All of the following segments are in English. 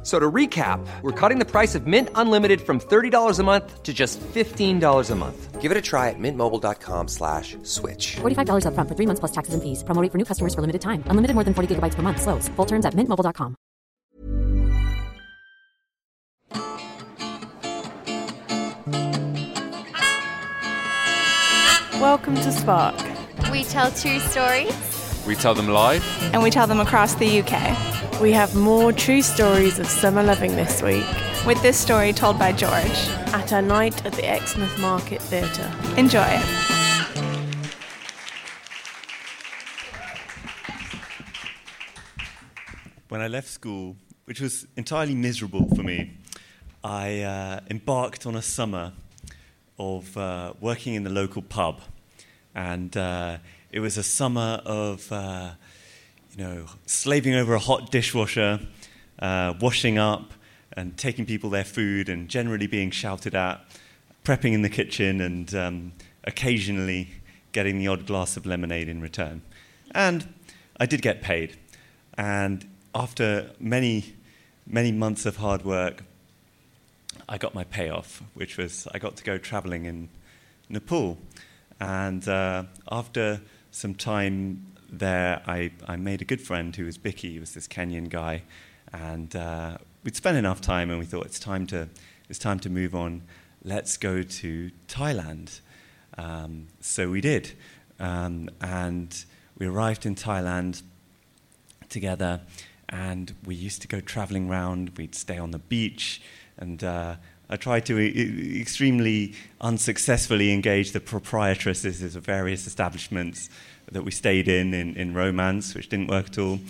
F- So to recap, we're cutting the price of Mint Unlimited from $30 a month to just $15 a month. Give it a try at mintmobile.com slash switch. $45 upfront for three months plus taxes and fees. Promo rate for new customers for limited time. Unlimited more than 40 gigabytes per month. Slows. Full terms at mintmobile.com. Welcome to Spark, We tell true stories. We tell them live. and we tell them across the UK. We have more true stories of summer loving this week with this story told by George. at our night at the Exmouth Market Theatre. Enjoy. when I left school, which was entirely miserable for me, I uh, embarked on a summer of uh, working in the local pub. And uh, it was a summer of, uh, you know, slaving over a hot dishwasher, uh, washing up and taking people their food and generally being shouted at, prepping in the kitchen and um, occasionally getting the odd glass of lemonade in return. And I did get paid. And after many, many months of hard work, I got my payoff, which was I got to go traveling in Nepal. And uh, after some time there, I, I made a good friend who was Bicky. He was this Kenyan guy. And uh, we'd spent enough time, and we thought it's time to, it's time to move on. Let's go to Thailand. Um, so we did. Um, and we arrived in Thailand together, and we used to go traveling around. We'd stay on the beach, and uh, I tried to extremely unsuccessfully engage the proprietresses of various establishments that we stayed in, in in romance, which didn't work at all.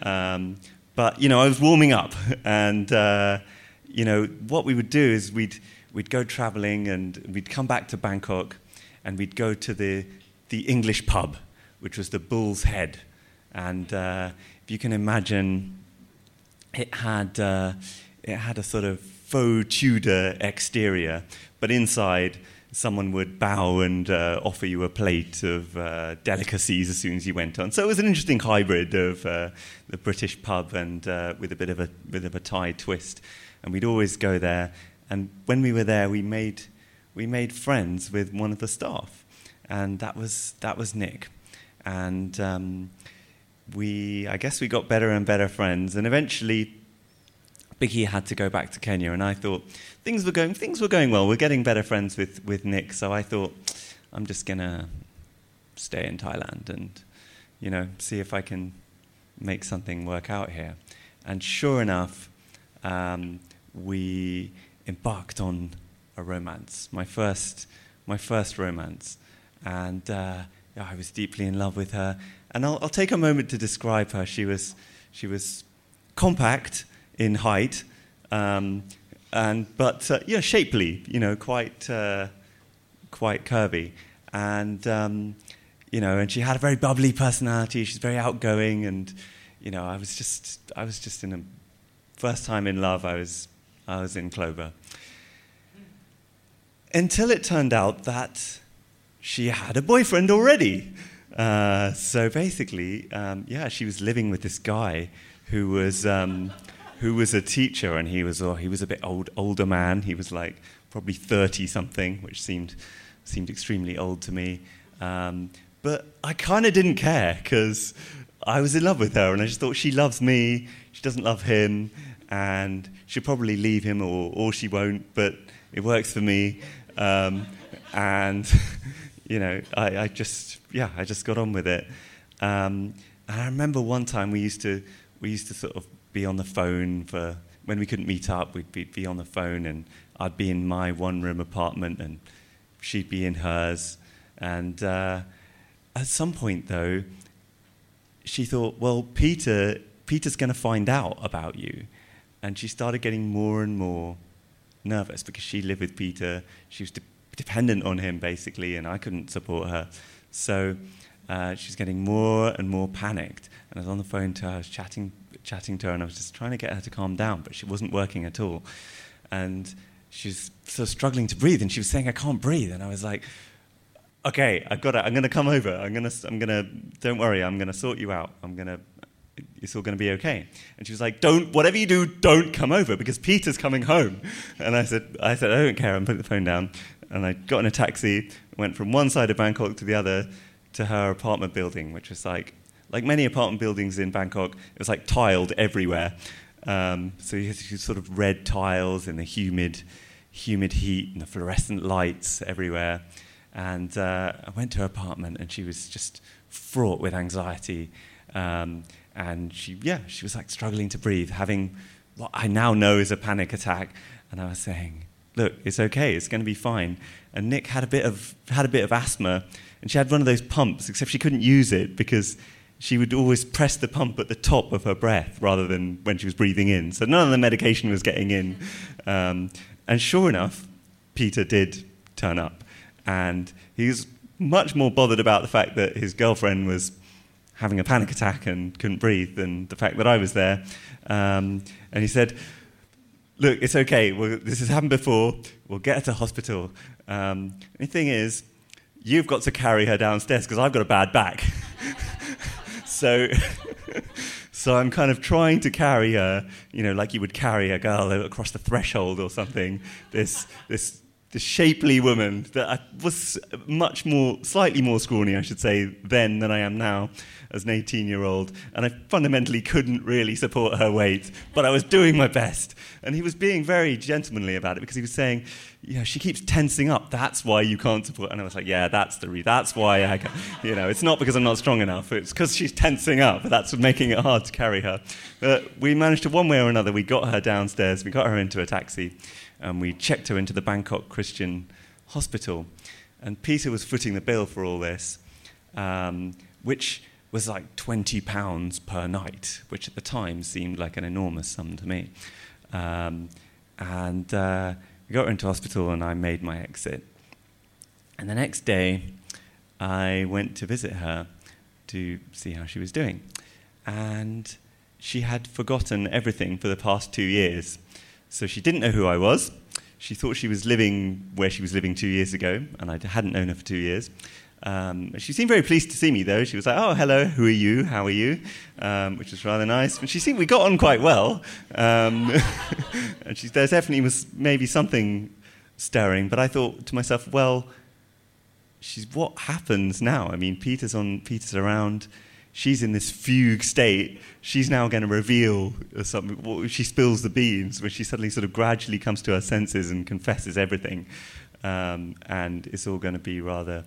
Um, but you know, I was warming up, and uh, you know, what we would do is we'd we'd go traveling, and we'd come back to Bangkok, and we'd go to the the English pub, which was the Bull's Head, and uh, if you can imagine, it had uh, it had a sort of faux Tudor exterior, but inside someone would bow and uh, offer you a plate of uh, delicacies as soon as you went on. So it was an interesting hybrid of uh, the British pub and uh, with a bit of a bit of a Thai twist. And we'd always go there. And when we were there, we made we made friends with one of the staff, and that was that was Nick. And um, we, I guess, we got better and better friends. And eventually, Biggie had to go back to Kenya, and I thought things were going things were going well. We're getting better friends with with Nick, so I thought I'm just gonna stay in Thailand and you know see if I can make something work out here. And sure enough, um, we embarked on a romance, my first my first romance, and uh, I was deeply in love with her. And I'll, I'll take a moment to describe her. She was she was compact in height, um, and but uh, yeah, shapely. You know, quite uh, quite curvy, and um, you know, and she had a very bubbly personality. She's very outgoing, and you know, I was just I was just in a first time in love. I was I was in Clover. Until it turned out that she had a boyfriend already. Uh, so basically, um, yeah, she was living with this guy who was um, who was a teacher, and he was oh, he was a bit old older man. He was like probably thirty something, which seemed seemed extremely old to me. Um, but I kind of didn't care because I was in love with her, and I just thought she loves me. She doesn't love him, and she'll probably leave him, or or she won't. But it works for me, um, and. you know, I, I, just yeah, I just got on with it. Um, and I remember one time we used to we used to sort of be on the phone for when we couldn't meet up. We'd be, be on the phone, and I'd be in my one-room apartment, and she'd be in hers. And uh, at some point, though, she thought, "Well, Peter, Peter's going to find out about you," and she started getting more and more nervous because she lived with Peter. She was de- dependent on him basically, and I couldn't support her. So uh, she was getting more and more panicked. And I was on the phone to her, I was chatting, chatting to her, and I was just trying to get her to calm down, but she wasn't working at all. And she was sort of struggling to breathe, and she was saying, "I can't breathe," and I was like. Okay, I've got it. I'm going to come over. I'm going to. I'm going to. Don't worry. I'm going to sort you out. I'm going to it's all going to be okay. And she was like, don't, whatever you do, don't come over because Peter's coming home. And I said, I said, I don't care. I'm putting the phone down. And I got in a taxi, went from one side of Bangkok to the other to her apartment building, which was like, like many apartment buildings in Bangkok, it was like tiled everywhere. Um, so you had sort of red tiles in the humid, humid heat and the fluorescent lights everywhere. And uh, I went to her apartment and she was just fraught with anxiety. Um, and she, yeah, she was like struggling to breathe, having what I now know is a panic attack. And I was saying, look, it's okay, it's going to be fine. And Nick had a bit of had a bit of asthma, and she had one of those pumps, except she couldn't use it because she would always press the pump at the top of her breath rather than when she was breathing in. So none of the medication was getting in. Um, and sure enough, Peter did turn up, and he was much more bothered about the fact that his girlfriend was having a panic attack and couldn't breathe than the fact that I was there. Um, and he said, Look, it's okay. Well, this has happened before. We'll get her to hospital. Um, the thing is, you've got to carry her downstairs because I've got a bad back. so, so I'm kind of trying to carry her, you know, like you would carry a girl across the threshold or something. This, this the shapely woman that I was much more, slightly more scrawny, I should say, then than I am now as an 18 year old. And I fundamentally couldn't really support her weight, but I was doing my best. And he was being very gentlemanly about it because he was saying, yeah, she keeps tensing up. That's why you can't support. And I was like, yeah, that's the re- that's why I, can-. you know, it's not because I'm not strong enough. It's because she's tensing up. That's making it hard to carry her. But we managed to, one way or another, we got her downstairs. We got her into a taxi and we checked her into the Bangkok Christian Hospital. And Peter was footing the bill for all this, um, which was like 20 pounds per night, which at the time seemed like an enormous sum to me. Um, and uh, we got her into hospital, and I made my exit. And the next day, I went to visit her to see how she was doing. And she had forgotten everything for the past two years. So she didn't know who I was. She thought she was living where she was living two years ago, and I hadn't known her for two years. Um, she seemed very pleased to see me, though. She was like, "Oh, hello. Who are you? How are you?" Um, which was rather nice. And she seemed we got on quite well. Um, and she, there definitely was maybe something stirring. But I thought to myself, well, she's what happens now? I mean, Peter's on. Peter's around she's in this fugue state. She's now going to reveal something. She spills the beans when she suddenly sort of gradually comes to her senses and confesses everything. Um, and it's all going to be rather,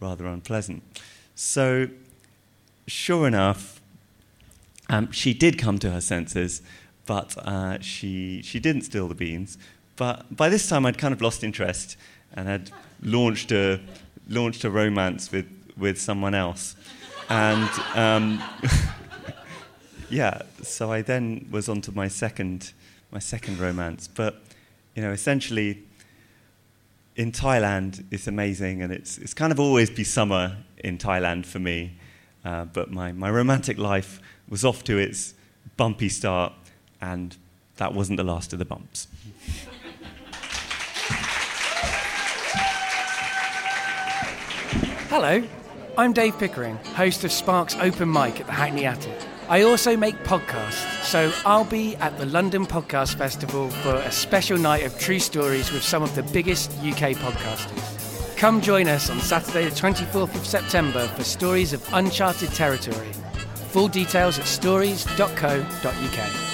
rather unpleasant. So, sure enough, um, she did come to her senses, but uh, she, she didn't steal the beans. But by this time, I'd kind of lost interest and had launched a, launched a romance with, with someone else. And um, yeah, so I then was on to my second, my second romance. But, you know, essentially, in Thailand, it's amazing, and it's, it's kind of always be summer in Thailand for me. Uh, but my, my romantic life was off to its bumpy start, and that wasn't the last of the bumps. Hello, I'm Dave Pickering, host of Sparks Open Mic at the Hackney Attic. I also make podcasts, so I'll be at the London Podcast Festival for a special night of true stories with some of the biggest UK podcasters. Come join us on Saturday, the 24th of September for stories of uncharted territory. Full details at stories.co.uk.